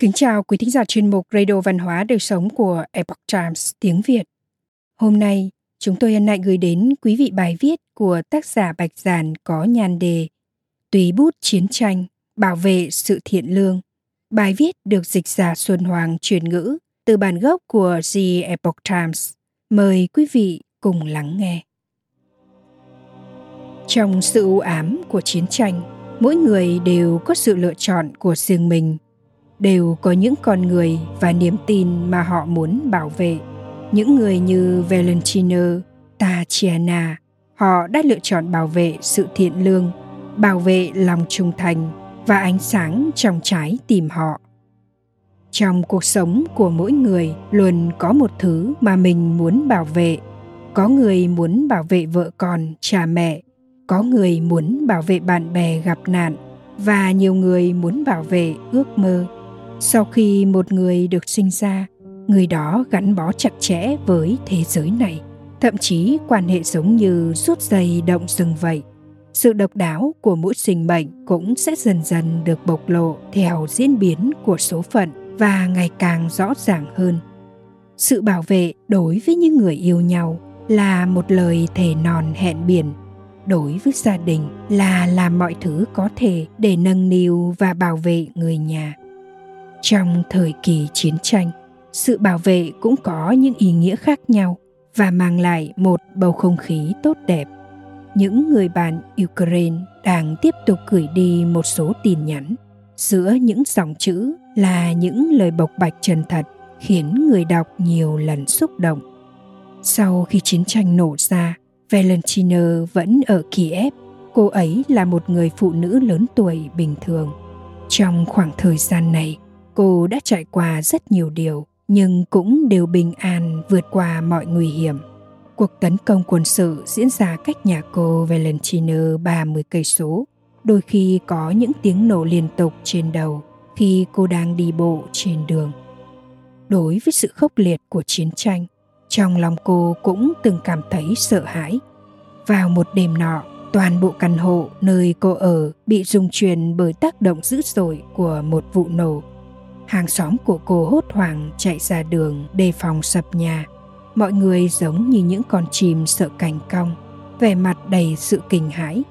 Kính chào quý thính giả chuyên mục Radio Văn hóa Đời Sống của Epoch Times tiếng Việt. Hôm nay, chúng tôi hân hạnh gửi đến quý vị bài viết của tác giả Bạch Giản có nhan đề Tùy bút chiến tranh, bảo vệ sự thiện lương. Bài viết được dịch giả Xuân Hoàng truyền ngữ từ bản gốc của The Epoch Times. Mời quý vị cùng lắng nghe. Trong sự u ám của chiến tranh, mỗi người đều có sự lựa chọn của riêng mình – đều có những con người và niềm tin mà họ muốn bảo vệ. Những người như Valentino, Tatiana, họ đã lựa chọn bảo vệ sự thiện lương, bảo vệ lòng trung thành và ánh sáng trong trái tim họ. Trong cuộc sống của mỗi người luôn có một thứ mà mình muốn bảo vệ. Có người muốn bảo vệ vợ con, cha mẹ, có người muốn bảo vệ bạn bè gặp nạn và nhiều người muốn bảo vệ ước mơ sau khi một người được sinh ra, người đó gắn bó chặt chẽ với thế giới này. Thậm chí quan hệ giống như rút dây động rừng vậy. Sự độc đáo của mỗi sinh mệnh cũng sẽ dần dần được bộc lộ theo diễn biến của số phận và ngày càng rõ ràng hơn. Sự bảo vệ đối với những người yêu nhau là một lời thề non hẹn biển. Đối với gia đình là làm mọi thứ có thể để nâng niu và bảo vệ người nhà trong thời kỳ chiến tranh, sự bảo vệ cũng có những ý nghĩa khác nhau và mang lại một bầu không khí tốt đẹp. Những người bạn ukraine đang tiếp tục gửi đi một số tin nhắn. Giữa những dòng chữ là những lời bộc bạch chân thật khiến người đọc nhiều lần xúc động. Sau khi chiến tranh nổ ra valentina vẫn ở kiev. Cô ấy là một người phụ nữ lớn tuổi bình thường. Trong khoảng thời gian này cô đã trải qua rất nhiều điều nhưng cũng đều bình an vượt qua mọi nguy hiểm. Cuộc tấn công quân sự diễn ra cách nhà cô Valentino 30 cây số. Đôi khi có những tiếng nổ liên tục trên đầu khi cô đang đi bộ trên đường. Đối với sự khốc liệt của chiến tranh, trong lòng cô cũng từng cảm thấy sợ hãi. Vào một đêm nọ, toàn bộ căn hộ nơi cô ở bị rung chuyển bởi tác động dữ dội của một vụ nổ hàng xóm của cô hốt hoảng chạy ra đường đề phòng sập nhà. Mọi người giống như những con chim sợ cành cong, vẻ mặt đầy sự kinh hãi.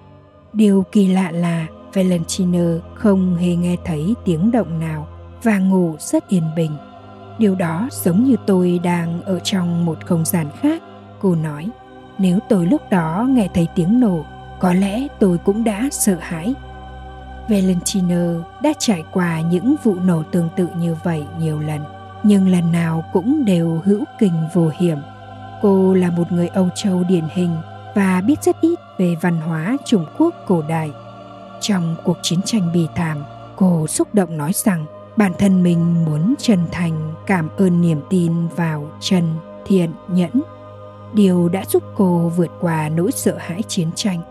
Điều kỳ lạ là valentino không hề nghe thấy tiếng động nào và ngủ rất yên bình. Điều đó giống như tôi đang ở trong một không gian khác, cô nói. Nếu tôi lúc đó nghe thấy tiếng nổ, có lẽ tôi cũng đã sợ hãi. Valentino đã trải qua những vụ nổ tương tự như vậy nhiều lần, nhưng lần nào cũng đều hữu kinh vô hiểm. Cô là một người Âu Châu điển hình và biết rất ít về văn hóa Trung Quốc cổ đại. Trong cuộc chiến tranh bì thảm, cô xúc động nói rằng bản thân mình muốn chân thành cảm ơn niềm tin vào chân, thiện, nhẫn. Điều đã giúp cô vượt qua nỗi sợ hãi chiến tranh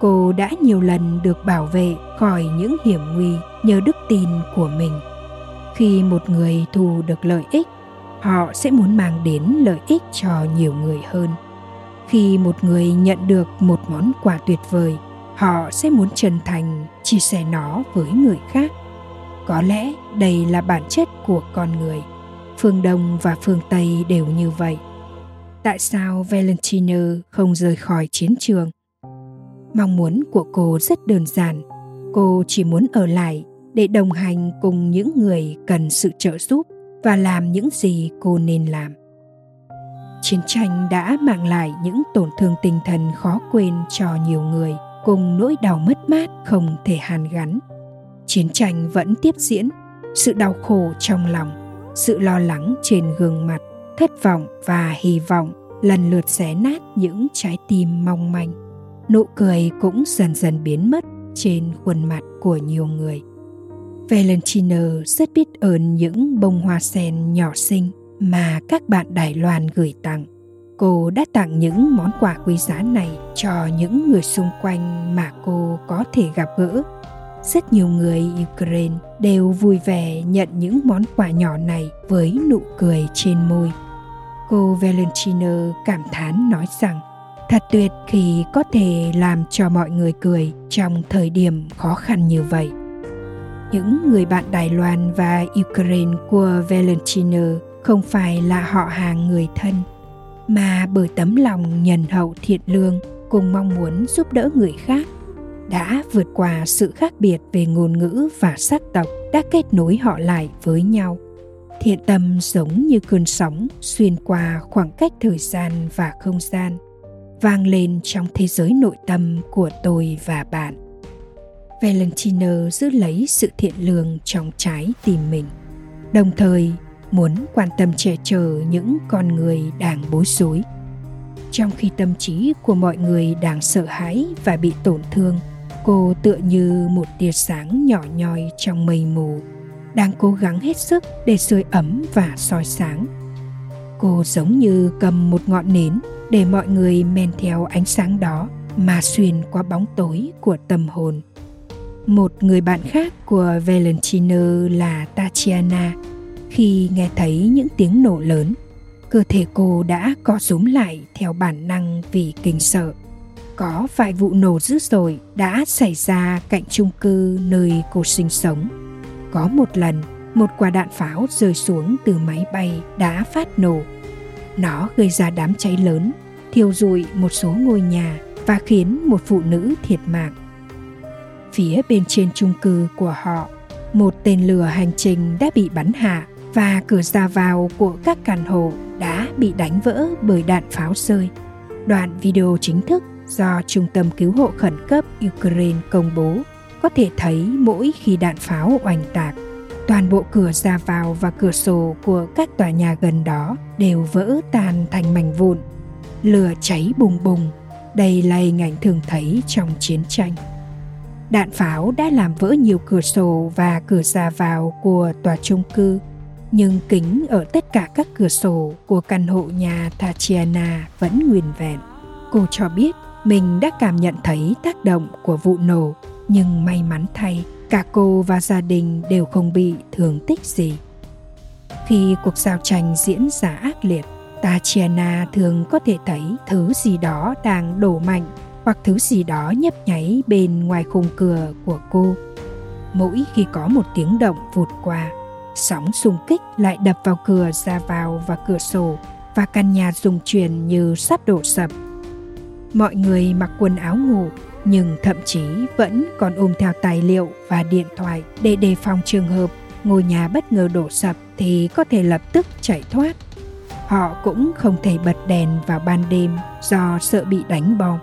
cô đã nhiều lần được bảo vệ khỏi những hiểm nguy nhờ đức tin của mình. Khi một người thu được lợi ích, họ sẽ muốn mang đến lợi ích cho nhiều người hơn. Khi một người nhận được một món quà tuyệt vời, họ sẽ muốn chân thành chia sẻ nó với người khác. Có lẽ đây là bản chất của con người. Phương đông và phương tây đều như vậy. Tại sao valentino không rời khỏi chiến trường? Mong muốn của cô rất đơn giản. Cô chỉ muốn ở lại để đồng hành cùng những người cần sự trợ giúp và làm những gì cô nên làm. Chiến tranh đã mang lại những tổn thương tinh thần khó quên cho nhiều người, cùng nỗi đau mất mát không thể hàn gắn. Chiến tranh vẫn tiếp diễn. Sự đau khổ trong lòng, sự lo lắng trên gương mặt, thất vọng và hy vọng lần lượt xé nát những trái tim mong manh nụ cười cũng dần dần biến mất trên khuôn mặt của nhiều người. Valentino rất biết ơn những bông hoa sen nhỏ xinh mà các bạn Đài Loan gửi tặng. Cô đã tặng những món quà quý giá này cho những người xung quanh mà cô có thể gặp gỡ. Rất nhiều người Ukraine đều vui vẻ nhận những món quà nhỏ này với nụ cười trên môi. Cô Valentino cảm thán nói rằng thật tuyệt khi có thể làm cho mọi người cười trong thời điểm khó khăn như vậy. Những người bạn Đài Loan và Ukraine của Valentino không phải là họ hàng người thân, mà bởi tấm lòng nhân hậu thiện lương cùng mong muốn giúp đỡ người khác đã vượt qua sự khác biệt về ngôn ngữ và sắc tộc đã kết nối họ lại với nhau. Thiện tâm giống như cơn sóng xuyên qua khoảng cách thời gian và không gian vang lên trong thế giới nội tâm của tôi và bạn. Valentino giữ lấy sự thiện lương trong trái tim mình, đồng thời muốn quan tâm che chở những con người đang bối rối. Trong khi tâm trí của mọi người đang sợ hãi và bị tổn thương, cô tựa như một tia sáng nhỏ nhoi trong mây mù, đang cố gắng hết sức để sưởi ấm và soi sáng. Cô giống như cầm một ngọn nến để mọi người men theo ánh sáng đó mà xuyên qua bóng tối của tâm hồn. Một người bạn khác của valentino là tatiana. Khi nghe thấy những tiếng nổ lớn, cơ thể cô đã co rúm lại theo bản năng vì kinh sợ. Có vài vụ nổ dữ dội đã xảy ra cạnh chung cư nơi cô sinh sống. Có một lần, một quả đạn pháo rơi xuống từ máy bay đã phát nổ nó gây ra đám cháy lớn thiêu rụi một số ngôi nhà và khiến một phụ nữ thiệt mạng phía bên trên chung cư của họ một tên lửa hành trình đã bị bắn hạ và cửa ra vào của các căn hộ đã bị đánh vỡ bởi đạn pháo rơi. Đoạn video chính thức do Trung tâm Cứu hộ Khẩn cấp Ukraine công bố có thể thấy mỗi khi đạn pháo oanh tạc, toàn bộ cửa ra vào và cửa sổ của các tòa nhà gần đó đều vỡ tan thành mảnh vụn. Lửa cháy bùng bùng, đây là hình ảnh thường thấy trong chiến tranh. Đạn pháo đã làm vỡ nhiều cửa sổ và cửa ra vào của tòa trung cư nhưng kính ở tất cả các cửa sổ của căn hộ nhà Tatiana vẫn nguyên vẹn. Cô cho biết mình đã cảm nhận thấy tác động của vụ nổ, nhưng may mắn thay, cả cô và gia đình đều không bị thương tích gì. Khi cuộc giao tranh diễn ra ác liệt, Tatiana thường có thể thấy thứ gì đó đang đổ mạnh hoặc thứ gì đó nhấp nháy bên ngoài khung cửa của cô. Mỗi khi có một tiếng động vụt qua, sóng xung kích lại đập vào cửa ra vào và cửa sổ và căn nhà rung chuyển như sắp đổ sập. Mọi người mặc quần áo ngủ nhưng thậm chí vẫn còn ôm theo tài liệu và điện thoại để đề phòng trường hợp ngôi nhà bất ngờ đổ sập thì có thể lập tức chạy thoát. Họ cũng không thể bật đèn vào ban đêm do sợ bị đánh bom.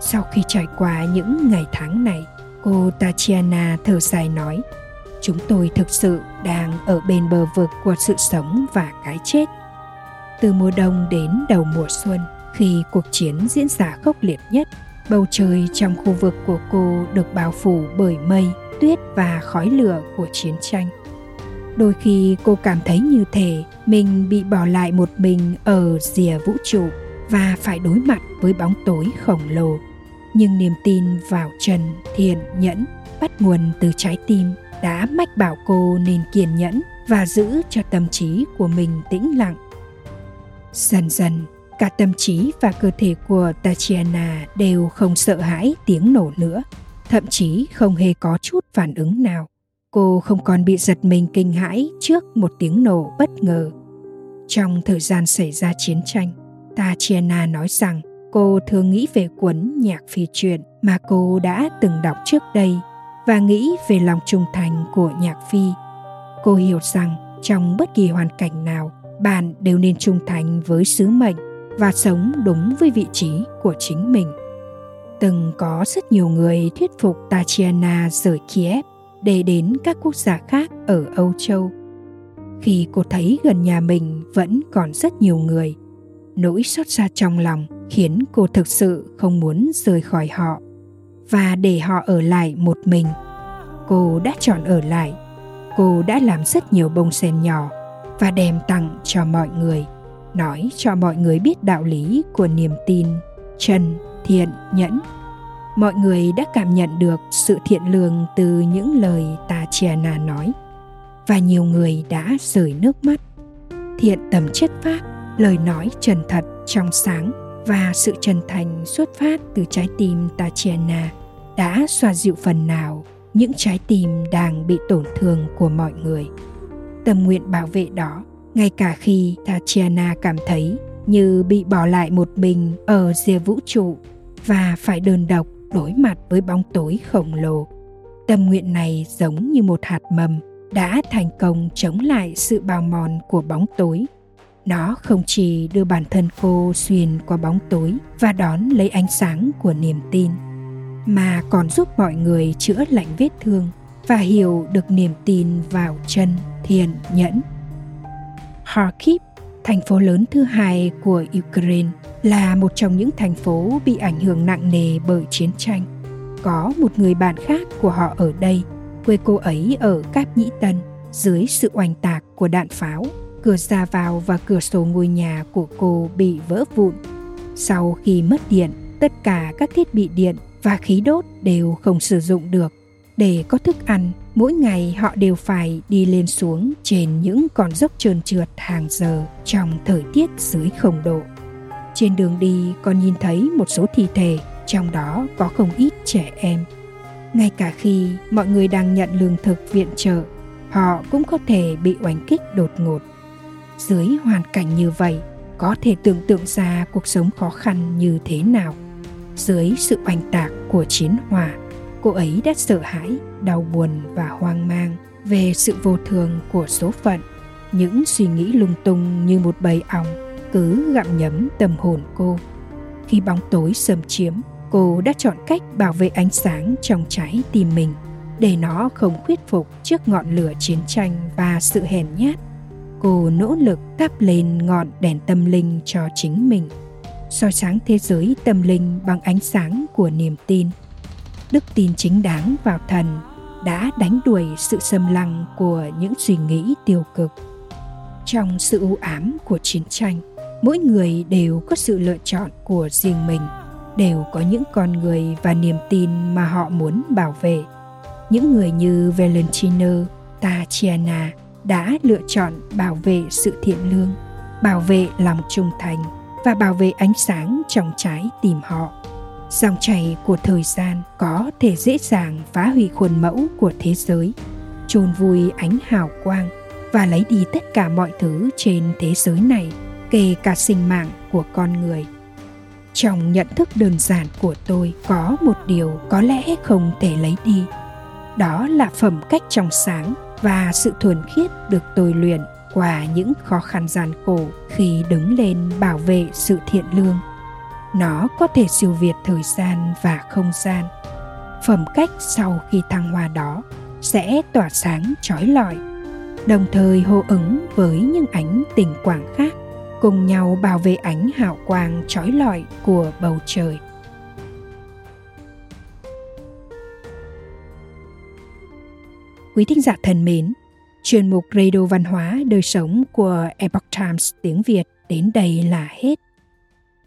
Sau khi trải qua những ngày tháng này, cô Tatiana thở dài nói – chúng tôi thực sự đang ở bên bờ vực của sự sống và cái chết từ mùa đông đến đầu mùa xuân khi cuộc chiến diễn ra khốc liệt nhất bầu trời trong khu vực của cô được bao phủ bởi mây tuyết và khói lửa của chiến tranh đôi khi cô cảm thấy như thể mình bị bỏ lại một mình ở rìa vũ trụ và phải đối mặt với bóng tối khổng lồ nhưng niềm tin vào trần thiện nhẫn bắt nguồn từ trái tim đã mách bảo cô nên kiên nhẫn và giữ cho tâm trí của mình tĩnh lặng. Dần dần, cả tâm trí và cơ thể của Tatiana đều không sợ hãi tiếng nổ nữa, thậm chí không hề có chút phản ứng nào. Cô không còn bị giật mình kinh hãi trước một tiếng nổ bất ngờ. Trong thời gian xảy ra chiến tranh, Tatiana nói rằng cô thường nghĩ về cuốn nhạc phi truyện mà cô đã từng đọc trước đây và nghĩ về lòng trung thành của nhạc phi cô hiểu rằng trong bất kỳ hoàn cảnh nào bạn đều nên trung thành với sứ mệnh và sống đúng với vị trí của chính mình. Từng có rất nhiều người thuyết phục Tatiana rời Kiev để đến các quốc gia khác ở Âu Châu. Khi cô thấy gần nhà mình vẫn còn rất nhiều người, nỗi xót xa trong lòng khiến cô thực sự không muốn rời khỏi họ. Và để họ ở lại một mình cô đã chọn ở lại. Cô đã làm rất nhiều bông sen nhỏ và đem tặng cho mọi người nói cho mọi người biết đạo lý của niềm tin chân thiện, nhẫn. Mọi người đã cảm nhận được sự thiện lương từ những lời Tatiana nói, và nhiều người đã rời nước mắt. Thiện tầm chất phát, lời nói chân thật trong sáng và sự chân thành xuất phát từ trái tim Tatiana đã xoa dịu phần nào những trái tim đang bị tổn thương của mọi người. Tâm nguyện bảo vệ đó ngay cả khi tatiana cảm thấy như bị bỏ lại một mình ở rìa vũ trụ và phải đơn độc đối mặt với bóng tối khổng lồ, tâm nguyện này giống như một hạt mầm đã thành công chống lại sự bào mòn của bóng tối. Nó không chỉ đưa bản thân cô xuyên qua bóng tối và đón lấy ánh sáng của niềm tin, mà còn giúp mọi người chữa lành vết thương và hiểu được niềm tin vào chân thiện nhẫn. Kharkiv, thành phố lớn thứ hai của Ukraine, là một trong những thành phố bị ảnh hưởng nặng nề bởi chiến tranh. Có một người bạn khác của họ ở đây, quê cô ấy ở Cáp Nhĩ Tân, dưới sự oanh tạc của đạn pháo cửa ra vào và cửa sổ ngôi nhà của cô bị vỡ vụn. Sau khi mất điện, tất cả các thiết bị điện và khí đốt đều không sử dụng được. Để có thức ăn, mỗi ngày họ đều phải đi lên xuống trên những con dốc trơn trượt hàng giờ trong thời tiết dưới không độ. Trên đường đi còn nhìn thấy một số thi thể, trong đó có không ít trẻ em. Ngay cả khi mọi người đang nhận lương thực viện trợ, họ cũng có thể bị oanh kích đột ngột dưới hoàn cảnh như vậy có thể tưởng tượng ra cuộc sống khó khăn như thế nào dưới sự oanh tạc của chiến hỏa cô ấy đã sợ hãi, đau buồn và hoang mang về sự vô thường của số phận. Những suy nghĩ lung tung như một bầy ong cứ gặm nhấm tâm hồn cô. Khi bóng tối xâm chiếm, cô đã chọn cách bảo vệ ánh sáng trong trái tim mình, để nó không khuất phục trước ngọn lửa chiến tranh và sự hèn nhát. Cô nỗ lực thắp lên ngọn đèn tâm linh cho chính mình, soi sáng thế giới tâm linh bằng ánh sáng của niềm tin đức tin chính đáng vào thần đã đánh đuổi sự xâm lăng của những suy nghĩ tiêu cực. Trong sự u ám của chiến tranh, mỗi người đều có sự lựa chọn của riêng mình, đều có những con người và niềm tin mà họ muốn bảo vệ. Những người như valentino, tatiana đã lựa chọn bảo vệ sự thiện lương, bảo vệ lòng trung thành và bảo vệ ánh sáng trong trái tim họ dòng chảy của thời gian có thể dễ dàng phá hủy khuôn mẫu của thế giới, chôn vùi ánh hào quang và lấy đi tất cả mọi thứ trên thế giới này, kể cả sinh mạng của con người. Trong nhận thức đơn giản của tôi, có một điều có lẽ không thể lấy đi. Đó là phẩm cách trong sáng và sự thuần khiết được tôi luyện qua những khó khăn gian khổ khi đứng lên bảo vệ sự thiện lương nó có thể siêu việt thời gian và không gian phẩm cách sau khi thăng hoa đó sẽ tỏa sáng trói lọi đồng thời hô ứng với những ánh tình quang khác cùng nhau bảo vệ ánh hào quang trói lọi của bầu trời Quý thính giả thân mến, chuyên mục Radio Văn hóa Đời sống của Epoch Times tiếng Việt đến đây là hết.